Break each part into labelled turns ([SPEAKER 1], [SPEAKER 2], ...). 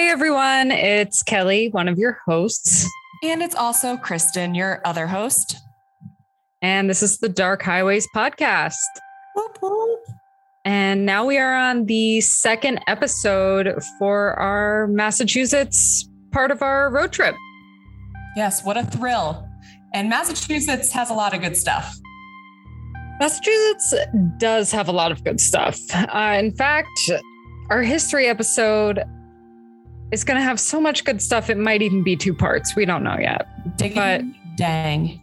[SPEAKER 1] Hey everyone, it's Kelly, one of your hosts.
[SPEAKER 2] And it's also Kristen, your other host.
[SPEAKER 1] And this is the Dark Highways podcast. And now we are on the second episode for our Massachusetts part of our road trip.
[SPEAKER 2] Yes, what a thrill. And Massachusetts has a lot of good stuff.
[SPEAKER 1] Massachusetts does have a lot of good stuff. Uh, in fact, our history episode is going to have so much good stuff. It might even be two parts. We don't know yet.
[SPEAKER 2] Digging, but dang.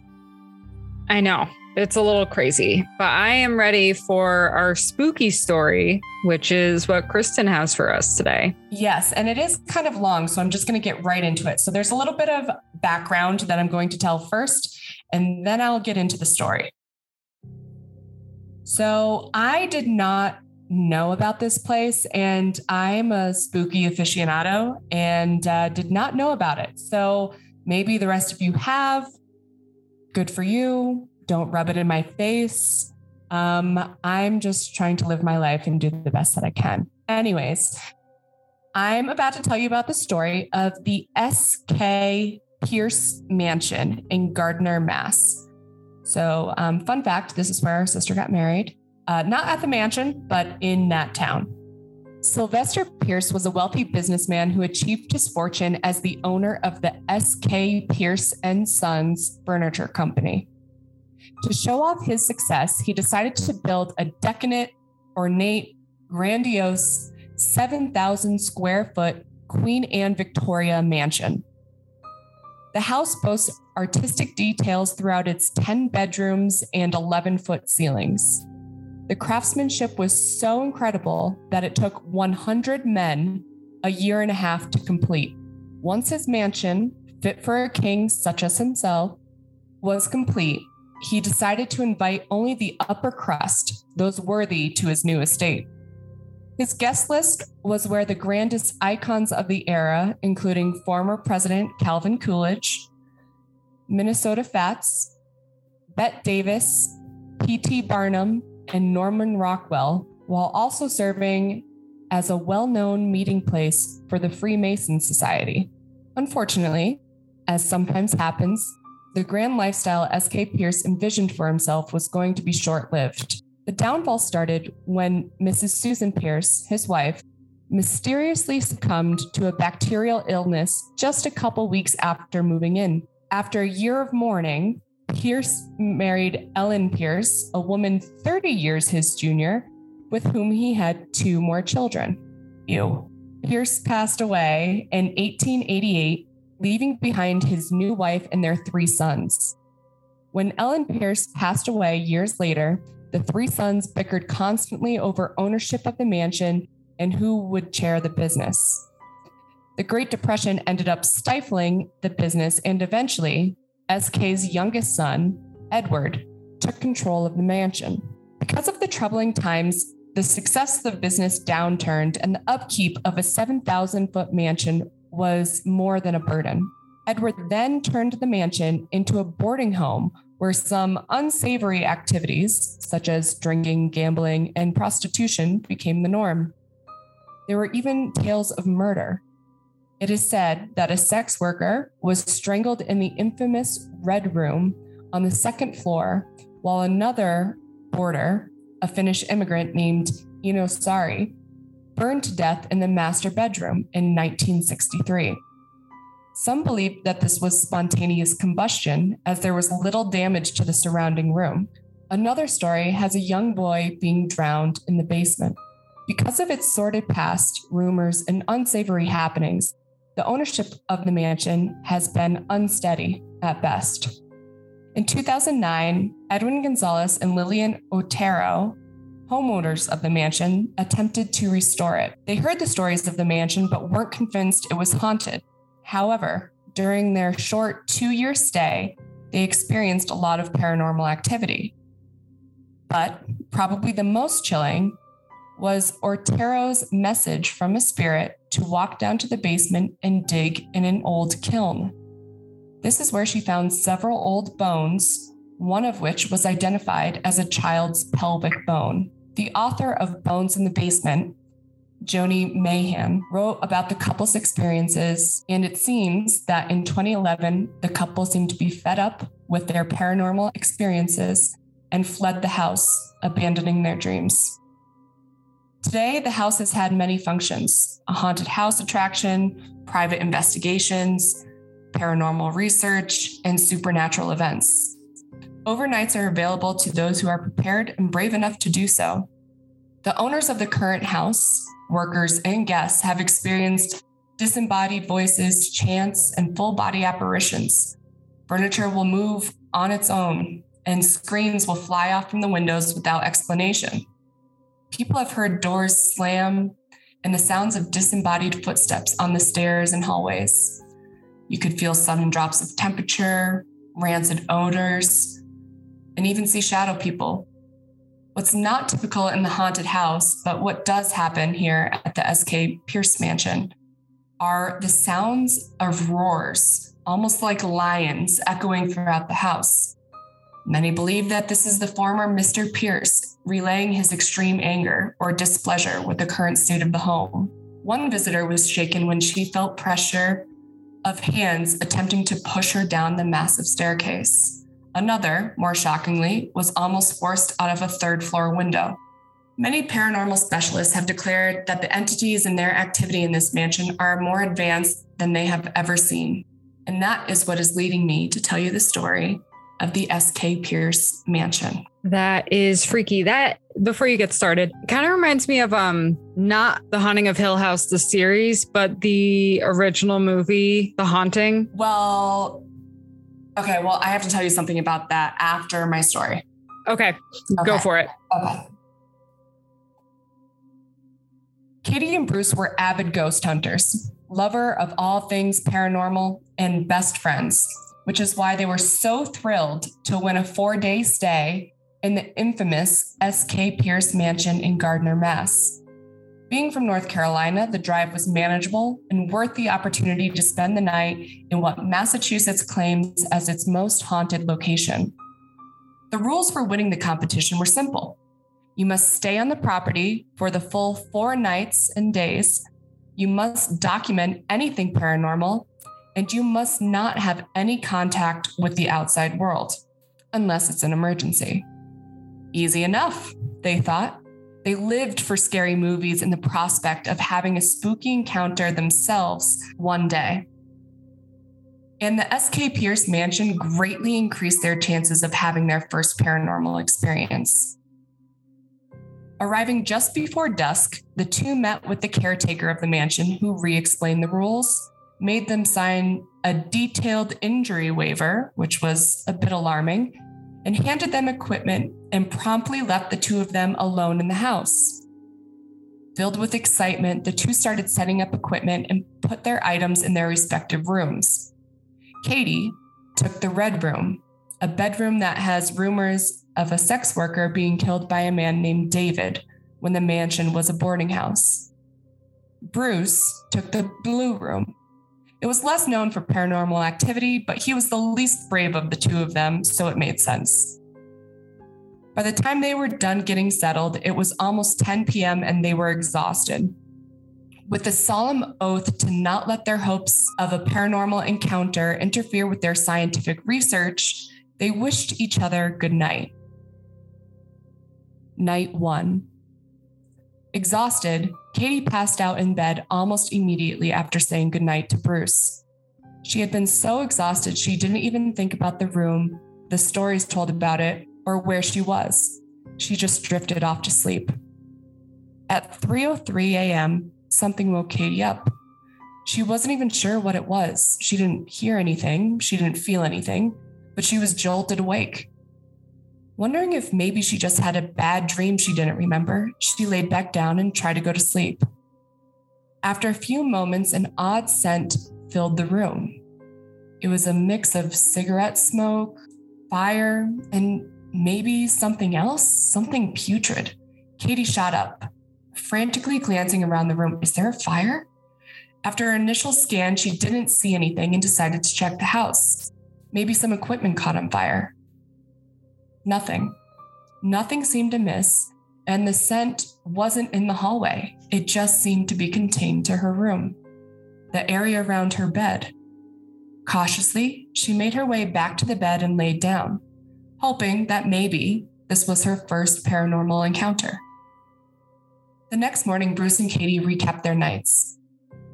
[SPEAKER 1] I know it's a little crazy, but I am ready for our spooky story, which is what Kristen has for us today.
[SPEAKER 2] Yes, and it is kind of long, so I'm just going to get right into it. So there's a little bit of background that I'm going to tell first, and then I'll get into the story. So I did not know about this place, and I'm a spooky aficionado and uh, did not know about it. So maybe the rest of you have. Good for you. Don't rub it in my face. Um, I'm just trying to live my life and do the best that I can. Anyways, I'm about to tell you about the story of the S.K. Pierce Mansion in Gardner, Mass. So, um, fun fact this is where our sister got married uh, not at the mansion, but in that town. Sylvester Pierce was a wealthy businessman who achieved his fortune as the owner of the S.K. Pierce and Sons Furniture Company. To show off his success, he decided to build a decadent, ornate, grandiose, 7,000 square foot Queen Anne Victoria mansion. The house boasts artistic details throughout its 10 bedrooms and 11 foot ceilings. The craftsmanship was so incredible that it took 100 men a year and a half to complete. Once his mansion, fit for a king such as himself, was complete, he decided to invite only the upper crust, those worthy to his new estate. His guest list was where the grandest icons of the era, including former President Calvin Coolidge, Minnesota Fats, Bette Davis, P.T. Barnum, and Norman Rockwell, while also serving as a well known meeting place for the Freemason Society. Unfortunately, as sometimes happens, the grand lifestyle S.K. Pierce envisioned for himself was going to be short lived. The downfall started when Mrs. Susan Pierce, his wife, mysteriously succumbed to a bacterial illness just a couple weeks after moving in. After a year of mourning, Pierce married Ellen Pierce, a woman 30 years his junior, with whom he had two more children. Ew. Pierce passed away in 1888, leaving behind his new wife and their three sons. When Ellen Pierce passed away years later, the three sons bickered constantly over ownership of the mansion and who would chair the business. The Great Depression ended up stifling the business, and eventually, SK's youngest son, Edward, took control of the mansion. Because of the troubling times, the success of the business downturned, and the upkeep of a 7,000 foot mansion was more than a burden. Edward then turned the mansion into a boarding home where some unsavory activities, such as drinking, gambling, and prostitution, became the norm. There were even tales of murder, it is said that a sex worker was strangled in the infamous Red Room on the second floor, while another boarder, a Finnish immigrant named Eino Saari, burned to death in the master bedroom in 1963. Some believe that this was spontaneous combustion, as there was little damage to the surrounding room. Another story has a young boy being drowned in the basement. Because of its sordid past, rumors, and unsavory happenings, the ownership of the mansion has been unsteady at best. In 2009, Edwin Gonzalez and Lillian Otero, homeowners of the mansion, attempted to restore it. They heard the stories of the mansion but weren't convinced it was haunted. However, during their short two year stay, they experienced a lot of paranormal activity. But probably the most chilling was Otero's message from a spirit to walk down to the basement and dig in an old kiln. This is where she found several old bones, one of which was identified as a child's pelvic bone. The author of Bones in the Basement, Joni Mayhan, wrote about the couple's experiences, and it seems that in 2011, the couple seemed to be fed up with their paranormal experiences and fled the house, abandoning their dreams. Today, the house has had many functions a haunted house attraction, private investigations, paranormal research, and supernatural events. Overnights are available to those who are prepared and brave enough to do so. The owners of the current house, workers, and guests have experienced disembodied voices, chants, and full body apparitions. Furniture will move on its own, and screens will fly off from the windows without explanation. People have heard doors slam and the sounds of disembodied footsteps on the stairs and hallways. You could feel sudden drops of temperature, rancid odors, and even see shadow people. What's not typical in the haunted house, but what does happen here at the SK Pierce Mansion, are the sounds of roars, almost like lions echoing throughout the house. Many believe that this is the former Mr. Pierce relaying his extreme anger or displeasure with the current state of the home. One visitor was shaken when she felt pressure of hands attempting to push her down the massive staircase. Another, more shockingly, was almost forced out of a third floor window. Many paranormal specialists have declared that the entities and their activity in this mansion are more advanced than they have ever seen. And that is what is leading me to tell you the story of the SK Pierce mansion.
[SPEAKER 1] That is freaky. That before you get started, kind of reminds me of um not The Haunting of Hill House the series, but the original movie The Haunting.
[SPEAKER 2] Well, okay, well, I have to tell you something about that after my story.
[SPEAKER 1] Okay, okay. go for it.
[SPEAKER 2] Okay. Katie and Bruce were avid ghost hunters, lover of all things paranormal, and best friends which is why they were so thrilled to win a four day stay in the infamous SK Pierce Mansion in Gardner, Mass. Being from North Carolina, the drive was manageable and worth the opportunity to spend the night in what Massachusetts claims as its most haunted location. The rules for winning the competition were simple. You must stay on the property for the full four nights and days. You must document anything paranormal and you must not have any contact with the outside world unless it's an emergency. Easy enough, they thought. They lived for scary movies and the prospect of having a spooky encounter themselves one day. And the SK Pierce mansion greatly increased their chances of having their first paranormal experience. Arriving just before dusk, the two met with the caretaker of the mansion who re explained the rules made them sign a detailed injury waiver, which was a bit alarming, and handed them equipment and promptly left the two of them alone in the house. Filled with excitement, the two started setting up equipment and put their items in their respective rooms. Katie took the red room, a bedroom that has rumors of a sex worker being killed by a man named David when the mansion was a boarding house. Bruce took the blue room, it was less known for paranormal activity, but he was the least brave of the two of them, so it made sense. By the time they were done getting settled, it was almost 10 p.m. and they were exhausted. With a solemn oath to not let their hopes of a paranormal encounter interfere with their scientific research, they wished each other good night. Night one. Exhausted, Katie passed out in bed almost immediately after saying goodnight to Bruce. She had been so exhausted she didn't even think about the room, the stories told about it, or where she was. She just drifted off to sleep. At 3:03 a.m., something woke Katie up. She wasn't even sure what it was. She didn't hear anything, she didn't feel anything, but she was jolted awake. Wondering if maybe she just had a bad dream she didn't remember, she laid back down and tried to go to sleep. After a few moments, an odd scent filled the room. It was a mix of cigarette smoke, fire, and maybe something else, something putrid. Katie shot up, frantically glancing around the room. Is there a fire? After her initial scan, she didn't see anything and decided to check the house. Maybe some equipment caught on fire. Nothing. Nothing seemed amiss, and the scent wasn't in the hallway. It just seemed to be contained to her room, the area around her bed. Cautiously, she made her way back to the bed and laid down, hoping that maybe this was her first paranormal encounter. The next morning, Bruce and Katie recapped their nights.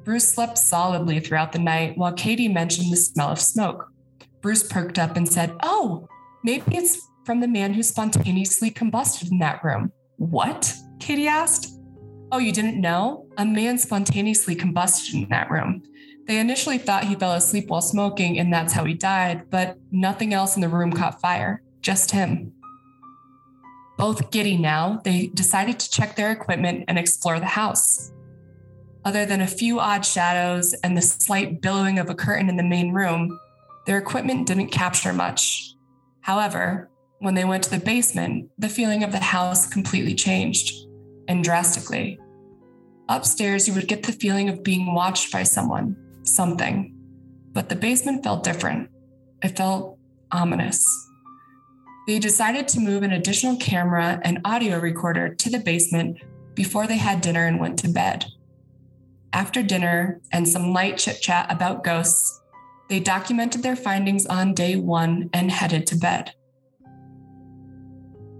[SPEAKER 2] Bruce slept solidly throughout the night while Katie mentioned the smell of smoke. Bruce perked up and said, Oh, maybe it's from the man who spontaneously combusted in that room. What? Katie asked. Oh, you didn't know? A man spontaneously combusted in that room. They initially thought he fell asleep while smoking and that's how he died, but nothing else in the room caught fire, just him. Both giddy now, they decided to check their equipment and explore the house. Other than a few odd shadows and the slight billowing of a curtain in the main room, their equipment didn't capture much. However, when they went to the basement, the feeling of the house completely changed, and drastically. Upstairs, you would get the feeling of being watched by someone, something. But the basement felt different. It felt ominous. They decided to move an additional camera and audio recorder to the basement before they had dinner and went to bed. After dinner and some light chit chat about ghosts, they documented their findings on day one and headed to bed.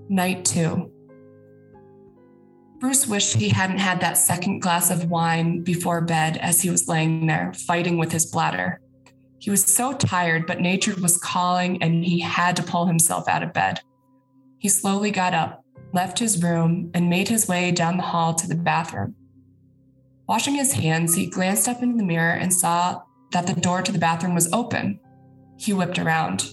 [SPEAKER 2] Night two. Bruce wished he hadn't had that second glass of wine before bed as he was laying there, fighting with his bladder. He was so tired, but nature was calling and he had to pull himself out of bed. He slowly got up, left his room, and made his way down the hall to the bathroom. Washing his hands, he glanced up into the mirror and saw that the door to the bathroom was open. He whipped around.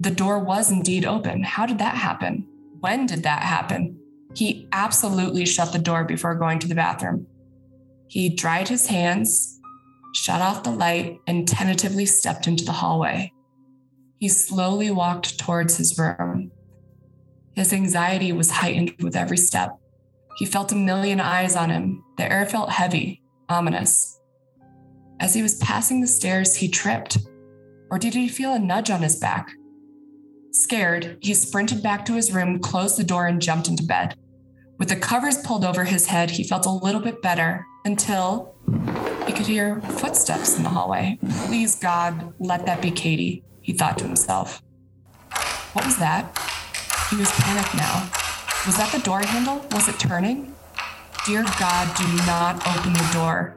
[SPEAKER 2] The door was indeed open. How did that happen? When did that happen? He absolutely shut the door before going to the bathroom. He dried his hands, shut off the light, and tentatively stepped into the hallway. He slowly walked towards his room. His anxiety was heightened with every step. He felt a million eyes on him. The air felt heavy, ominous. As he was passing the stairs, he tripped. Or did he feel a nudge on his back? Scared, he sprinted back to his room, closed the door, and jumped into bed. With the covers pulled over his head, he felt a little bit better until he could hear footsteps in the hallway. Please, God, let that be Katie, he thought to himself. What was that? He was panicked now. Was that the door handle? Was it turning? Dear God, do not open the door.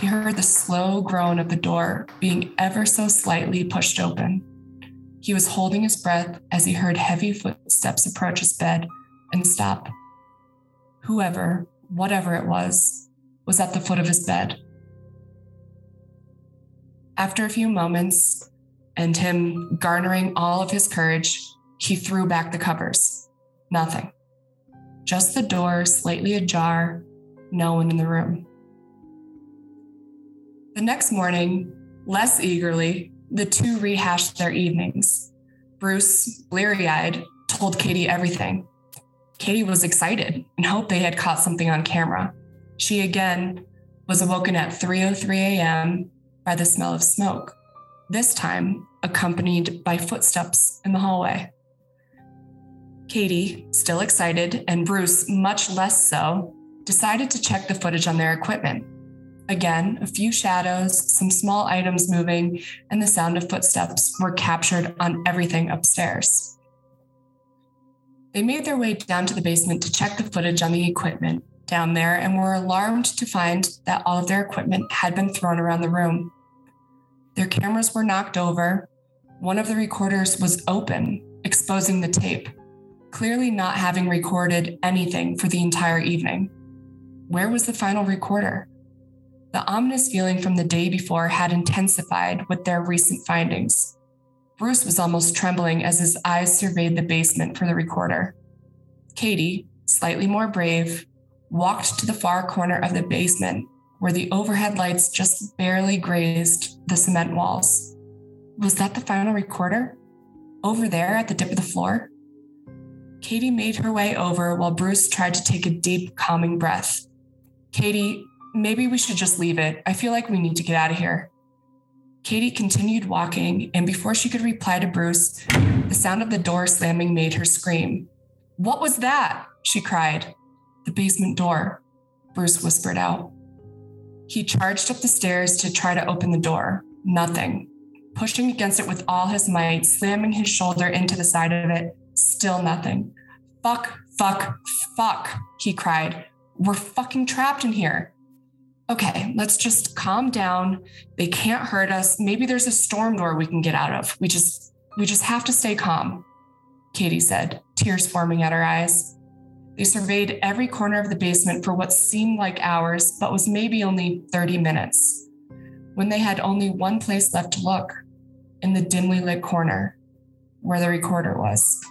[SPEAKER 2] He heard the slow groan of the door being ever so slightly pushed open. He was holding his breath as he heard heavy footsteps approach his bed and stop. Whoever, whatever it was, was at the foot of his bed. After a few moments and him garnering all of his courage, he threw back the covers. Nothing. Just the door slightly ajar, no one in the room. The next morning, less eagerly, the two rehashed their evenings. Bruce, bleary eyed, told Katie everything. Katie was excited and hoped they had caught something on camera. She again was awoken at 3:03 a.m by the smell of smoke, this time accompanied by footsteps in the hallway. Katie, still excited, and Bruce, much less so, decided to check the footage on their equipment. Again, a few shadows, some small items moving, and the sound of footsteps were captured on everything upstairs. They made their way down to the basement to check the footage on the equipment down there and were alarmed to find that all of their equipment had been thrown around the room. Their cameras were knocked over. One of the recorders was open, exposing the tape, clearly not having recorded anything for the entire evening. Where was the final recorder? The ominous feeling from the day before had intensified with their recent findings. Bruce was almost trembling as his eyes surveyed the basement for the recorder. Katie, slightly more brave, walked to the far corner of the basement where the overhead lights just barely grazed the cement walls. Was that the final recorder? Over there at the dip of the floor? Katie made her way over while Bruce tried to take a deep, calming breath. Katie, maybe we should just leave it. I feel like we need to get out of here. Katie continued walking, and before she could reply to Bruce, the sound of the door slamming made her scream. What was that? she cried. The basement door, Bruce whispered out. He charged up the stairs to try to open the door. Nothing. Pushing against it with all his might, slamming his shoulder into the side of it, still nothing. Fuck, fuck, fuck, he cried. We're fucking trapped in here. Okay, let's just calm down. They can't hurt us. Maybe there's a storm door we can get out of. We just we just have to stay calm, Katie said, tears forming at her eyes. They surveyed every corner of the basement for what seemed like hours, but was maybe only 30 minutes. When they had only one place left to look, in the dimly lit corner where the recorder was.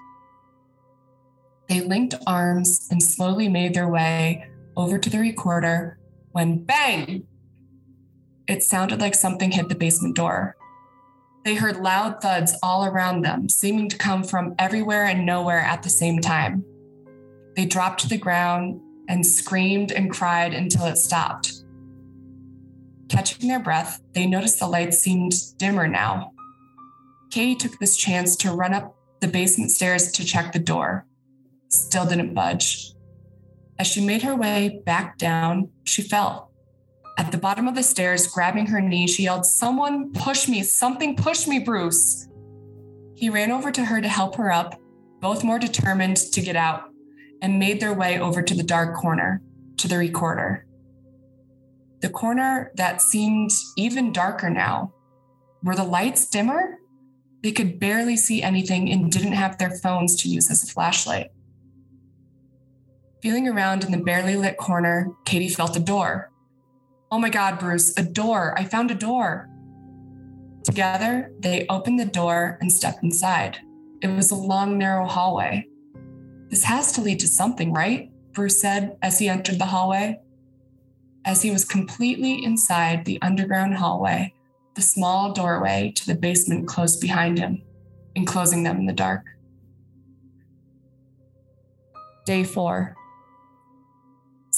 [SPEAKER 2] They linked arms and slowly made their way over to the recorder when bang! It sounded like something hit the basement door. They heard loud thuds all around them, seeming to come from everywhere and nowhere at the same time. They dropped to the ground and screamed and cried until it stopped. Catching their breath, they noticed the lights seemed dimmer now. Katie took this chance to run up the basement stairs to check the door. Still didn't budge. As she made her way back down, she fell. At the bottom of the stairs, grabbing her knee, she yelled, Someone push me, something push me, Bruce. He ran over to her to help her up, both more determined to get out, and made their way over to the dark corner, to the recorder. The corner that seemed even darker now. Were the lights dimmer? They could barely see anything and didn't have their phones to use as a flashlight. Feeling around in the barely lit corner, Katie felt a door. Oh my God, Bruce, a door. I found a door. Together, they opened the door and stepped inside. It was a long, narrow hallway. This has to lead to something, right? Bruce said as he entered the hallway. As he was completely inside the underground hallway, the small doorway to the basement closed behind him, enclosing them in the dark. Day four.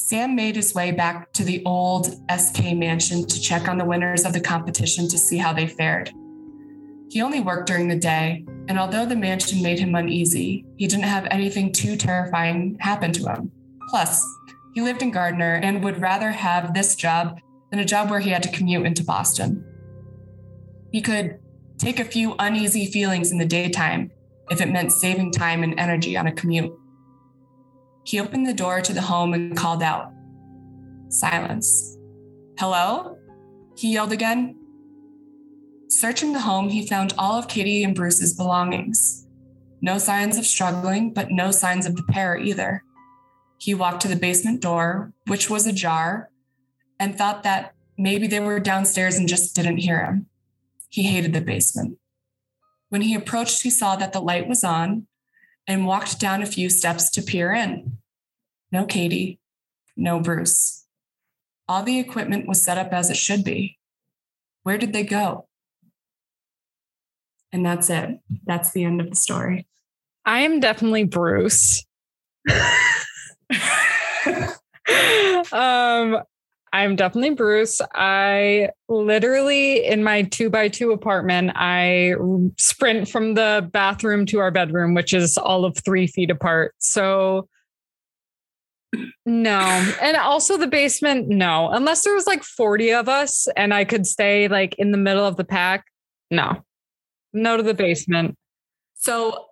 [SPEAKER 2] Sam made his way back to the old SK mansion to check on the winners of the competition to see how they fared. He only worked during the day, and although the mansion made him uneasy, he didn't have anything too terrifying happen to him. Plus, he lived in Gardner and would rather have this job than a job where he had to commute into Boston. He could take a few uneasy feelings in the daytime if it meant saving time and energy on a commute. He opened the door to the home and called out. Silence. Hello? He yelled again. Searching the home, he found all of Katie and Bruce's belongings. No signs of struggling, but no signs of the pair either. He walked to the basement door, which was ajar, and thought that maybe they were downstairs and just didn't hear him. He hated the basement. When he approached, he saw that the light was on and walked down a few steps to peer in. No Katie, no Bruce. All the equipment was set up as it should be. Where did they go? And that's it. That's the end of the story.
[SPEAKER 1] I am definitely Bruce. um, I'm definitely Bruce. I literally, in my two by two apartment, I sprint from the bathroom to our bedroom, which is all of three feet apart. So, no. And also the basement, no. Unless there was like 40 of us and I could stay like in the middle of the pack, no. No to the basement.
[SPEAKER 2] So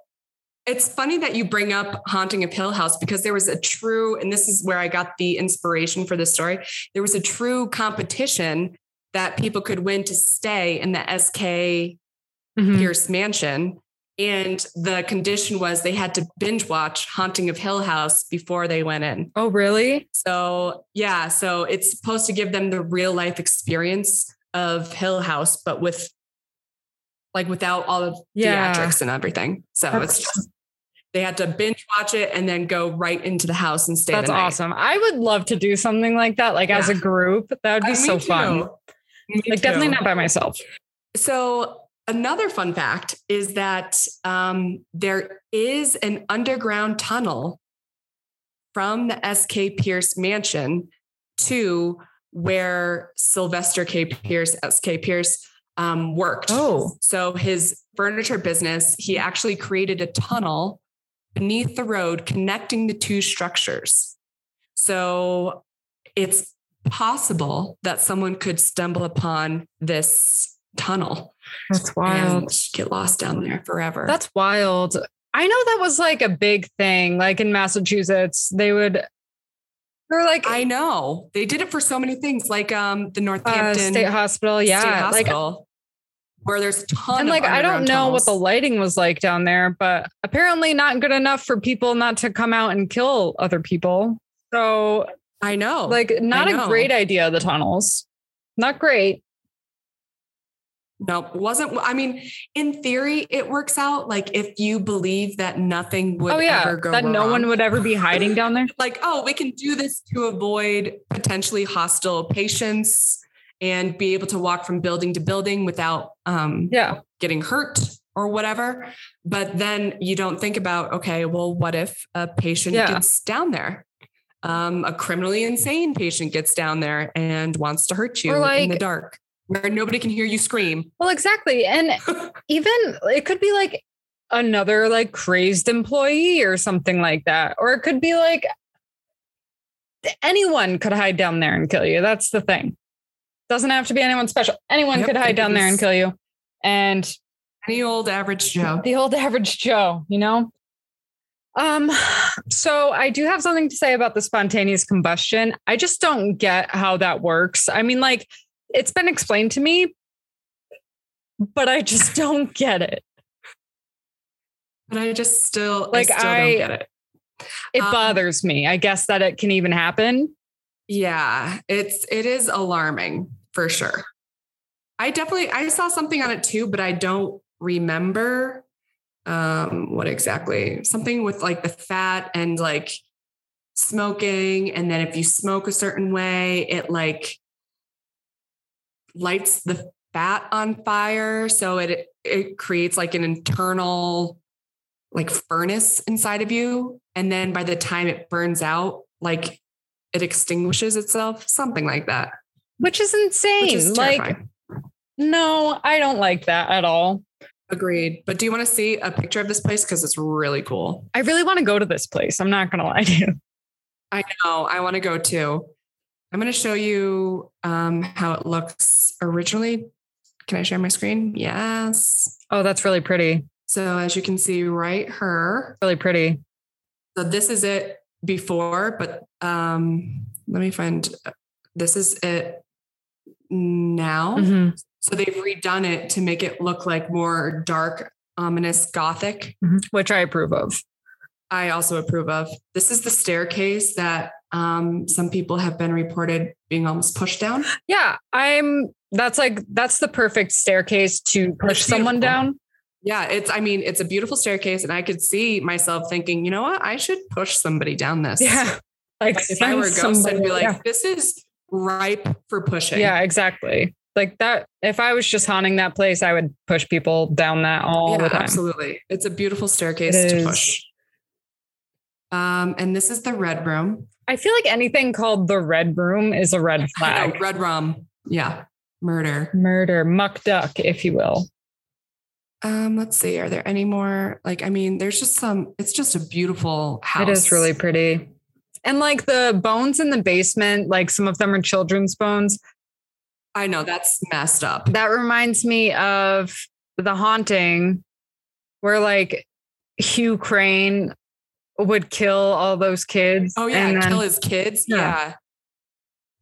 [SPEAKER 2] it's funny that you bring up Haunting of Hill House because there was a true, and this is where I got the inspiration for this story. There was a true competition that people could win to stay in the SK mm-hmm. Pierce mansion. And the condition was they had to binge watch Haunting of Hill House before they went in.
[SPEAKER 1] Oh, really?
[SPEAKER 2] So, yeah. So it's supposed to give them the real life experience of Hill House, but with like without all of yeah. theatrics and everything. So That's it's just they had to binge watch it and then go right into the house and stay.
[SPEAKER 1] That's awesome. I would love to do something like that, like yeah. as a group. That would be uh, so too. fun. Me like too. definitely not by myself.
[SPEAKER 2] So another fun fact is that um, there is an underground tunnel from the SK Pierce mansion to where Sylvester K. Pierce, SK Pierce, um, worked.
[SPEAKER 1] Oh,
[SPEAKER 2] so his furniture business, he actually created a tunnel beneath the road connecting the two structures. So it's possible that someone could stumble upon this tunnel.
[SPEAKER 1] That's wild.
[SPEAKER 2] get lost down there forever.
[SPEAKER 1] That's wild. I know that was like a big thing, like in Massachusetts. They would they're like
[SPEAKER 2] I know. They did it for so many things, like um the Northampton
[SPEAKER 1] uh, State Hospital. Yeah.
[SPEAKER 2] State
[SPEAKER 1] like
[SPEAKER 2] Hospital, where there's tons
[SPEAKER 1] and
[SPEAKER 2] of
[SPEAKER 1] like I don't know what the lighting was like down there, but apparently not good enough for people not to come out and kill other people. So
[SPEAKER 2] I know.
[SPEAKER 1] like not a great idea, the tunnels. Not great.
[SPEAKER 2] No, wasn't. I mean, in theory, it works out. Like if you believe that nothing would
[SPEAKER 1] oh yeah.
[SPEAKER 2] ever go
[SPEAKER 1] That no one would ever be hiding down there.
[SPEAKER 2] like, oh, we can do this to avoid potentially hostile patients and be able to walk from building to building without um,
[SPEAKER 1] Yeah.
[SPEAKER 2] getting hurt or whatever. But then you don't think about, okay, well, what if a patient
[SPEAKER 1] Yeah.
[SPEAKER 2] gets down there? Um, a criminally insane patient gets down there and wants to hurt you
[SPEAKER 1] Or
[SPEAKER 2] in the dark where nobody can hear you scream.
[SPEAKER 1] Well, exactly. And even it could be like another like crazed employee or something like that. Or it could be like anyone could hide down there and kill you. That's the thing. Doesn't have to be anyone special. Anyone
[SPEAKER 2] Yep,
[SPEAKER 1] could hide down there and kill you. And
[SPEAKER 2] Any old average Joe.
[SPEAKER 1] the old average Joe, you know? Um, so I do have something to say about the spontaneous combustion. I just don't get how that works. I mean, like, it's been explained to me, but I just don't get it.
[SPEAKER 2] But I just still,
[SPEAKER 1] Like,
[SPEAKER 2] I still
[SPEAKER 1] I-
[SPEAKER 2] don't get it.
[SPEAKER 1] It
[SPEAKER 2] Um,
[SPEAKER 1] bothers me. I guess that it can even happen.
[SPEAKER 2] Yeah, it's it is alarming for sure. I definitely I saw something on it too, but I don't remember um what exactly. Something with like the fat and like smoking and then if you smoke a certain way, it like lights the fat on fire so it it creates like an internal like furnace inside of you and then by the time it burns out like it extinguishes itself, something like that.
[SPEAKER 1] Which is insane.
[SPEAKER 2] Which is
[SPEAKER 1] like, no, I don't like that at all.
[SPEAKER 2] Agreed. But do you want to see a picture of this place? Because it's really cool.
[SPEAKER 1] I really want to go to this place. I'm not gonna lie to you.
[SPEAKER 2] I know. I want to go too. I'm going to show you um, how it looks originally. Can I share my screen? Yes.
[SPEAKER 1] Oh, that's really pretty.
[SPEAKER 2] So as you can see right here,
[SPEAKER 1] Really pretty.
[SPEAKER 2] so this is it before, but um, let me find, this is it now.
[SPEAKER 1] Mhm.
[SPEAKER 2] So they've redone it to make it look like more dark, ominous gothic.
[SPEAKER 1] Which I approve of.
[SPEAKER 2] I also approve of. This is the staircase that um, some people have been reported being almost pushed down.
[SPEAKER 1] Yeah, I'm. That's like that's the perfect staircase to push someone down.
[SPEAKER 2] Yeah, it's. I mean, it's a beautiful staircase, and I could see myself thinking, you know what, I should push somebody down this.
[SPEAKER 1] Yeah, like,
[SPEAKER 2] Like, if I were a ghost, I'd be
[SPEAKER 1] somebody-
[SPEAKER 2] like, this is ripe for pushing.
[SPEAKER 1] yeah, exactly. Like that. If I was just haunting that place, I would push people down that all
[SPEAKER 2] yeah,
[SPEAKER 1] the time.
[SPEAKER 2] absolutely. It's a beautiful staircase
[SPEAKER 1] It
[SPEAKER 2] to
[SPEAKER 1] is.
[SPEAKER 2] push. Um, and this is the red room.
[SPEAKER 1] I feel like anything called the red room is a red
[SPEAKER 2] know,
[SPEAKER 1] flag.
[SPEAKER 2] red rum. Yeah, murder.
[SPEAKER 1] Murder, muck duck, if you will.
[SPEAKER 2] Um, let's see. Are there any more? Like, I mean, there's just some. It's just a beautiful house.
[SPEAKER 1] It is really pretty. And like the bones in the basement, like some of them are children's bones.
[SPEAKER 2] I know that's messed up.
[SPEAKER 1] That reminds me of the haunting where like Hugh Crain would kill all those kids.
[SPEAKER 2] Oh yeah,
[SPEAKER 1] and then-
[SPEAKER 2] kill his kids.
[SPEAKER 1] Yeah.
[SPEAKER 2] Yeah.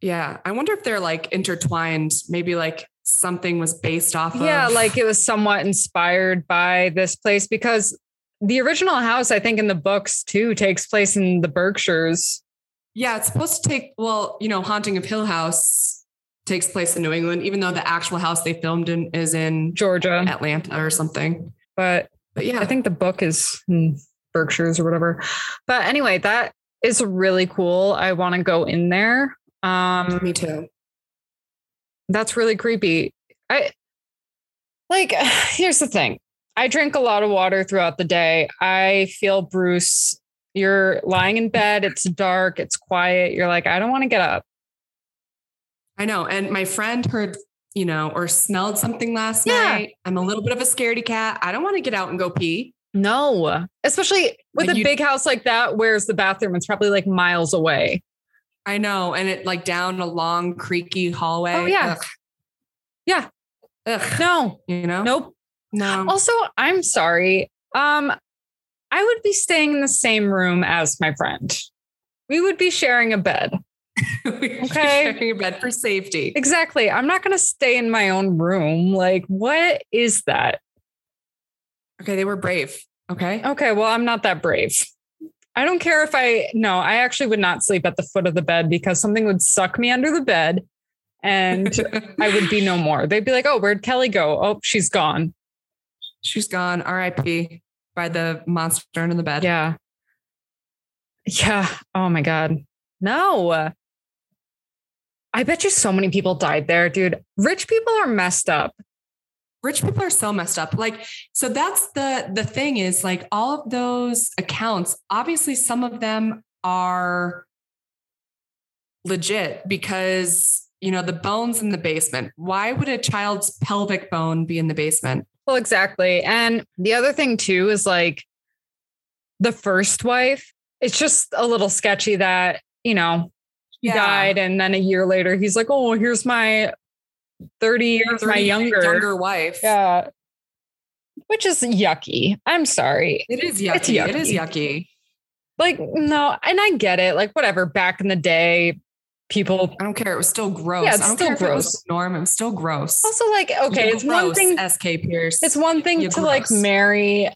[SPEAKER 2] yeah. I wonder if they're like intertwined. Maybe like something was based off
[SPEAKER 1] yeah,
[SPEAKER 2] of. Yeah.
[SPEAKER 1] Like it was somewhat inspired by this place because the original house, I think in the books too, takes place in the Berkshires.
[SPEAKER 2] yeah, it's supposed to take. Well, you know, Haunting of Hill House takes place in New England, even though the actual house they filmed in is in
[SPEAKER 1] Georgia.
[SPEAKER 2] Atlanta or something.
[SPEAKER 1] But
[SPEAKER 2] But yeah,
[SPEAKER 1] I think the book is in Berkshires or whatever. But anyway, that is really cool. I want to go in there. Um,
[SPEAKER 2] me too.
[SPEAKER 1] that's really creepy. I like here's the thing. I drink a lot of water throughout the day. I feel Bruce. You're lying in bed, it's dark, it's quiet. You're like, I don't want to get up.
[SPEAKER 2] I know. And my friend heard, you know, or smelled something last
[SPEAKER 1] Yeah.
[SPEAKER 2] night. I'm a little bit of a scaredy cat. I don't want to get out and go pee.
[SPEAKER 1] No, especially with
[SPEAKER 2] Like
[SPEAKER 1] a
[SPEAKER 2] you-
[SPEAKER 1] big house like that, where's the bathroom? It's probably like miles away.
[SPEAKER 2] I know. And it like down a long, creaky hallway.
[SPEAKER 1] Oh, yeah.
[SPEAKER 2] Ugh.
[SPEAKER 1] Yeah.
[SPEAKER 2] Ugh.
[SPEAKER 1] No,
[SPEAKER 2] You know?
[SPEAKER 1] nope.
[SPEAKER 2] No.
[SPEAKER 1] Also, I'm sorry. Um, I would be staying in the same room as my friend. We would be sharing a bed.
[SPEAKER 2] okay.
[SPEAKER 1] Okay.
[SPEAKER 2] Sharing a bed for safety.
[SPEAKER 1] Exactly. I'm not going to stay in my own room. Like, what is that?
[SPEAKER 2] Okay. They were brave. Okay.
[SPEAKER 1] Okay, well, I'm not that brave. I don't care if I no, I actually would not sleep at the foot of the bed because something would suck me under the bed and I would be no more. They'd be like, "Oh, where'd Kelly go? Oh, she's gone."
[SPEAKER 2] She's gone. R.I.P. by the monster under the bed.
[SPEAKER 1] Yeah. Yeah. Oh my god. No. I bet you so many people died there, dude. Rich people are messed up.
[SPEAKER 2] rich people are so messed up like so that's the the thing is like all of those accounts obviously some of them are legit because you know the bones in the basement why would a child's pelvic bone be in the basement
[SPEAKER 1] Well, exactly. And the other thing too is like the first wife, it's just a little sketchy that, you know, he
[SPEAKER 2] Yeah.
[SPEAKER 1] died and then a year later he's like, "Oh, here's my 30 years my
[SPEAKER 2] 30
[SPEAKER 1] younger."
[SPEAKER 2] younger wife
[SPEAKER 1] Yeah. Which is yucky. I'm sorry.
[SPEAKER 2] it is yucky.
[SPEAKER 1] It's
[SPEAKER 2] it is
[SPEAKER 1] yucky.
[SPEAKER 2] yucky
[SPEAKER 1] Like no, and I get it. Like whatever, back in the day people
[SPEAKER 2] i don't care it was still gross
[SPEAKER 1] Yeah, it's
[SPEAKER 2] i don't
[SPEAKER 1] still
[SPEAKER 2] care if it was
[SPEAKER 1] gross.
[SPEAKER 2] norm it was still gross
[SPEAKER 1] also like okay,
[SPEAKER 2] You're
[SPEAKER 1] it's one thing
[SPEAKER 2] sk pierce
[SPEAKER 1] It's one thing
[SPEAKER 2] You're
[SPEAKER 1] to like marry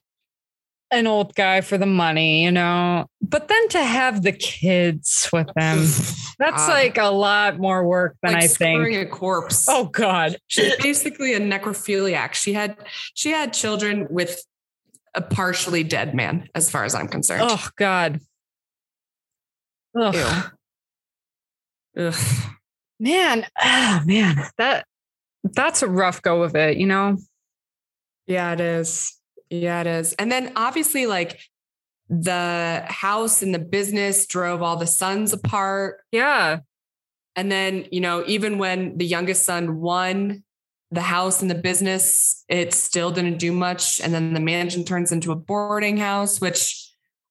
[SPEAKER 1] an old guy for the money, you know, but then to have the kids with them, that's
[SPEAKER 2] God.
[SPEAKER 1] like a lot more work than
[SPEAKER 2] like
[SPEAKER 1] I think.
[SPEAKER 2] a corpse
[SPEAKER 1] Oh God.
[SPEAKER 2] She's basically a necrophiliac. She had she had children with a partially dead man, as far as I'm concerned.
[SPEAKER 1] Oh God. Ugh.
[SPEAKER 2] Ew. Ugh.
[SPEAKER 1] Man, oh man, that that's a rough go of it, you know?
[SPEAKER 2] Yeah, it is. Yeah, it is. And then obviously, like the house and the business drove all the sons apart.
[SPEAKER 1] Yeah.
[SPEAKER 2] And then, you know, even when the youngest son won the house and the business, it still didn't do much. And then the mansion turns into a boarding house, which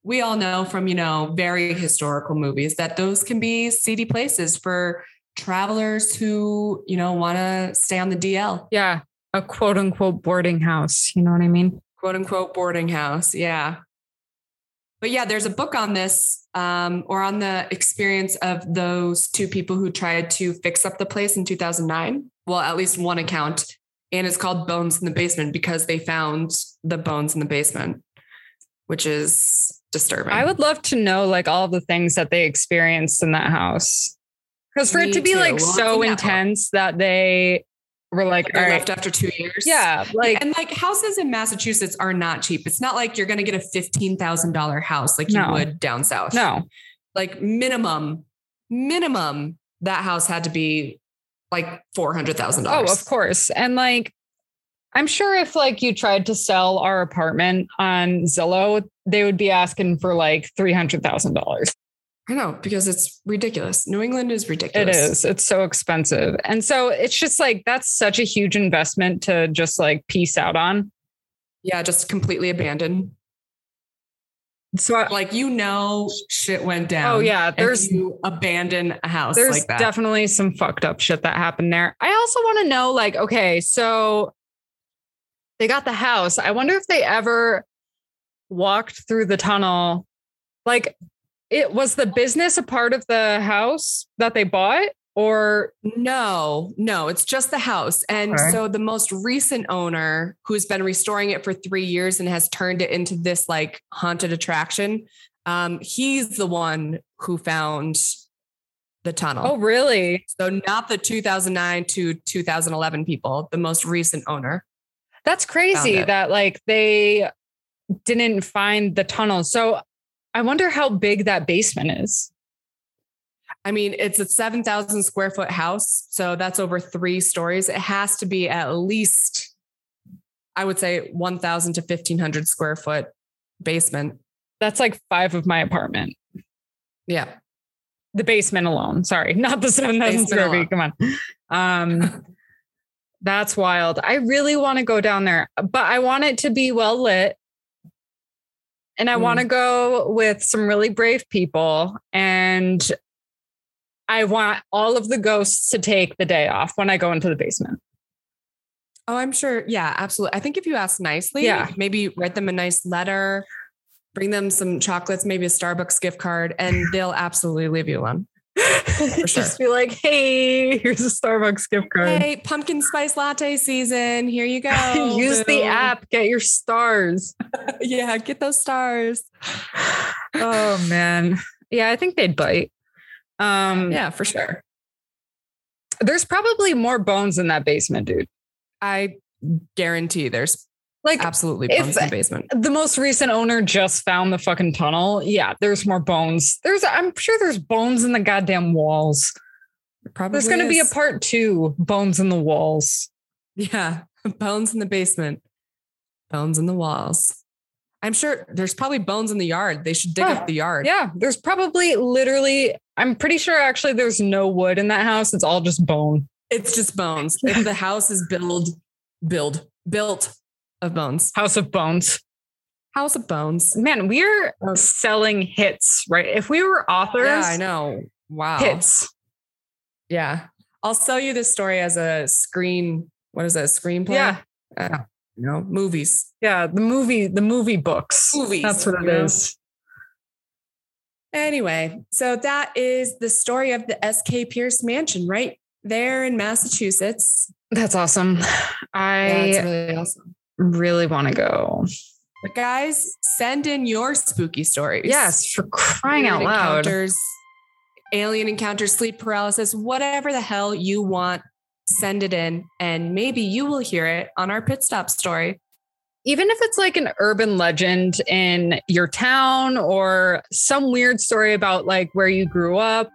[SPEAKER 2] we all know from, you know, very historical movies that those can be seedy places for travelers who, you know, want to stay on the DL,
[SPEAKER 1] Yeah. A quote unquote boarding house. You know what I mean?
[SPEAKER 2] quote unquote boarding house. Yeah. But yeah, there's a book on this um, or on the experience of those two people who tried to fix up the place in 2009. Well, at least one account. And it's called Bones in the Basement because they found the bones in the basement, which is disturbing.
[SPEAKER 1] I would love to know like all the things that they experienced in that house. Because for
[SPEAKER 2] Me
[SPEAKER 1] it to be
[SPEAKER 2] too.
[SPEAKER 1] like
[SPEAKER 2] We'll
[SPEAKER 1] so intense that they were like,
[SPEAKER 2] they
[SPEAKER 1] all right,
[SPEAKER 2] left after two years.
[SPEAKER 1] yeah, like
[SPEAKER 2] and like houses in Massachusetts are not cheap. It's not like you're going to get a $15,000 house like you would down south.
[SPEAKER 1] no,
[SPEAKER 2] like minimum, minimum, that house had to be like four hundred thousand dollars.
[SPEAKER 1] Oh, of course, and like. I'm sure if like you tried to sell our apartment on Zillow, they would be asking for like three hundred thousand dollars.
[SPEAKER 2] I know because it's ridiculous. New England is ridiculous.
[SPEAKER 1] It is. It's so expensive, and so it's just like that's such a huge investment to just like piece out on.
[SPEAKER 2] Yeah, just completely abandoned.
[SPEAKER 1] So I,
[SPEAKER 2] Like you know, shit went down.
[SPEAKER 1] oh yeah, there's
[SPEAKER 2] you abandon a house
[SPEAKER 1] there's
[SPEAKER 2] like that.
[SPEAKER 1] definitely some fucked up shit that happened there. I also want to know, like, okay, so they got the house. I wonder if they ever walked through the tunnel. Like, it was the business a part of the house that they bought, or
[SPEAKER 2] No, no, it's just the house. And
[SPEAKER 1] Okay.
[SPEAKER 2] so the most recent owner who's been restoring it for three years and has turned it into this like haunted attraction, um, he's the one who found the tunnel.
[SPEAKER 1] oh, really?
[SPEAKER 2] So not the 2009 to 2011 people, the most recent owner.
[SPEAKER 1] That's crazy that like they didn't find the tunnel. So I wonder how big that basement is.
[SPEAKER 2] I mean, it's a 7,000 square foot house. So that's over three stories. It has to be at least, I would say 1,000 to 1,500 square foot basement.
[SPEAKER 1] That's like five of my apartment.
[SPEAKER 2] Yeah.
[SPEAKER 1] the basement alone. Sorry, not the 7,000
[SPEAKER 2] Basement
[SPEAKER 1] square feet. Come on. Um, that's wild. I really want to go down there, but I want it to be well lit. and I
[SPEAKER 2] Mm.
[SPEAKER 1] want to go with some really brave people. And I want all of the ghosts to take the day off when I go into the basement.
[SPEAKER 2] Oh, I'm sure. Yeah, absolutely. I think if you ask nicely,
[SPEAKER 1] Yeah.
[SPEAKER 2] maybe write them a nice letter, bring them some chocolates, maybe a Starbucks gift card, and they'll absolutely leave you alone. sure.
[SPEAKER 1] Just be like, hey, here's a Starbucks gift card.
[SPEAKER 2] Hey, pumpkin spice latte season. Here you go.
[SPEAKER 1] Use the app, get your stars.
[SPEAKER 2] Yeah, get those stars.
[SPEAKER 1] oh man. Yeah, I think they'd bite. Um
[SPEAKER 2] Yeah, for sure.
[SPEAKER 1] there's probably more bones in that basement, dude.
[SPEAKER 2] I guarantee there's
[SPEAKER 1] Like
[SPEAKER 2] absolutely bones in the basement.
[SPEAKER 1] the most recent owner just found the fucking tunnel. Yeah, there's more bones. There's I'm sure there's bones in the goddamn walls.
[SPEAKER 2] Probably
[SPEAKER 1] There's gonna be a part two, bones in the walls.
[SPEAKER 2] Yeah, bones in the basement, bones in the walls. I'm sure there's probably bones in the yard. They should dig up the yard.
[SPEAKER 1] Yeah, there's probably literally, I'm pretty sure actually there's no wood in that house. It's all just bone.
[SPEAKER 2] It's just bones. If the house is build, build, built of bones.
[SPEAKER 1] House of bones.
[SPEAKER 2] House of bones.
[SPEAKER 1] Man, we're
[SPEAKER 2] Oh.
[SPEAKER 1] selling hits, right? If we were authors,
[SPEAKER 2] Yeah, I know. Wow.
[SPEAKER 1] hits.
[SPEAKER 2] Yeah. I'll sell you this story as a screen. What is it? A screenplay?
[SPEAKER 1] Yeah.
[SPEAKER 2] Uh, you know, movies.
[SPEAKER 1] Yeah, the movie, the movie books.
[SPEAKER 2] Movies,
[SPEAKER 1] That's what it
[SPEAKER 2] you know?
[SPEAKER 1] is.
[SPEAKER 2] Anyway, so that is the story of the SK Pierce Mansion right there in Massachusetts.
[SPEAKER 1] That's awesome. I
[SPEAKER 2] Yeah, it's really awesome.
[SPEAKER 1] Really want to go.
[SPEAKER 2] But guys, send in your spooky stories.
[SPEAKER 1] Yes, for crying out loud.
[SPEAKER 2] Encounters, alien encounters, sleep paralysis, whatever the hell you want, send it in. And maybe you will hear it on our pit stop story.
[SPEAKER 1] Even if it's like an urban legend in your town or some weird story about like where you grew up,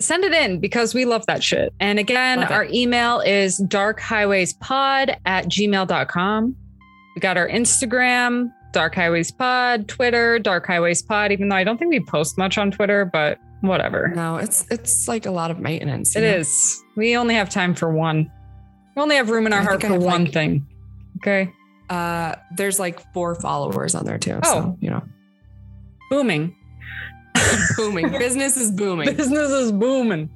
[SPEAKER 1] send it in because we love that shit. And again,
[SPEAKER 2] Love it.
[SPEAKER 1] our email is darkhighwayspod at gmail.com. We got our Instagram, Dark Highways Pod, Twitter, Dark Highways Pod, even though I don't think we post much on Twitter, but whatever.
[SPEAKER 2] No, it's it's like a lot of maintenance.
[SPEAKER 1] It
[SPEAKER 2] know?
[SPEAKER 1] is. We only have time for one. We only have room in our
[SPEAKER 2] I
[SPEAKER 1] heart for one
[SPEAKER 2] like-
[SPEAKER 1] thing. Okay.
[SPEAKER 2] Uh, there's like four followers on there too.
[SPEAKER 1] Oh.
[SPEAKER 2] So, you know,
[SPEAKER 1] Booming.
[SPEAKER 2] booming. Business is booming.
[SPEAKER 1] Business is booming.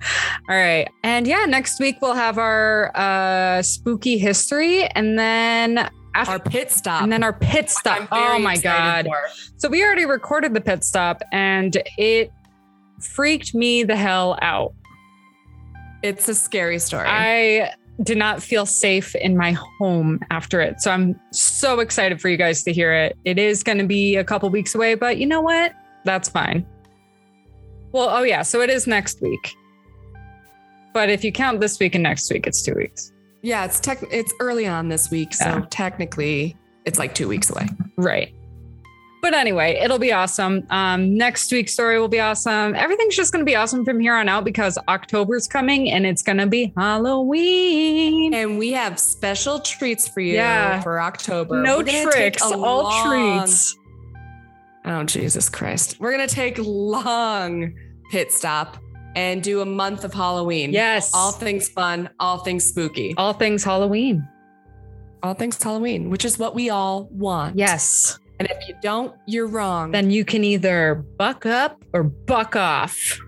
[SPEAKER 1] All right. And yeah, next week we'll have our uh spooky history and then after
[SPEAKER 2] Our pit stop.
[SPEAKER 1] and then our pit stop. Oh my god.
[SPEAKER 2] for.
[SPEAKER 1] So we already recorded the pit stop and it freaked me the hell out.
[SPEAKER 2] It's a scary story.
[SPEAKER 1] I did not feel safe in my home after it. So I'm so excited for you guys to hear it. It is going to be a couple weeks away, but you know what? That's fine. Well, oh yeah, so it is next week. But if you count this week and next week, it's two weeks.
[SPEAKER 2] yeah, it's tech. It's early on this week, so
[SPEAKER 1] Yeah.
[SPEAKER 2] technically it's like two weeks away.
[SPEAKER 1] Right. But anyway, it'll be awesome. Um, next week's story will be awesome. Everything's just going to be awesome from here on out because October's coming and it's going to be Halloween.
[SPEAKER 2] And we have special treats for you
[SPEAKER 1] Yeah.
[SPEAKER 2] for October.
[SPEAKER 1] No
[SPEAKER 2] We're gonna take
[SPEAKER 1] tricks, all
[SPEAKER 2] long-
[SPEAKER 1] treats.
[SPEAKER 2] Oh, Jesus Christ. We're going to take long pit stop and do a month of Halloween.
[SPEAKER 1] Yes.
[SPEAKER 2] All things fun, all things spooky,
[SPEAKER 1] all things Halloween.
[SPEAKER 2] all things Halloween, which is what we all want.
[SPEAKER 1] Yes.
[SPEAKER 2] And if you don't, you're wrong.
[SPEAKER 1] Then you can either buck up or buck off.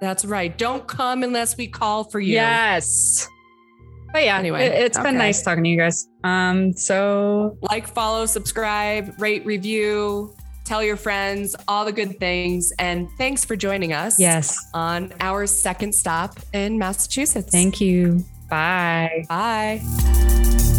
[SPEAKER 2] That's right. Don't come unless we call for you.
[SPEAKER 1] Yes. But yeah,
[SPEAKER 2] Anyway,
[SPEAKER 1] it, has been nice talking to you guys. Um, so
[SPEAKER 2] Like, follow, subscribe, rate, review, tell your friends, all the good things. And thanks for joining us
[SPEAKER 1] yes,
[SPEAKER 2] on our second stop in Massachusetts.
[SPEAKER 1] thank you. Bye.
[SPEAKER 2] Bye.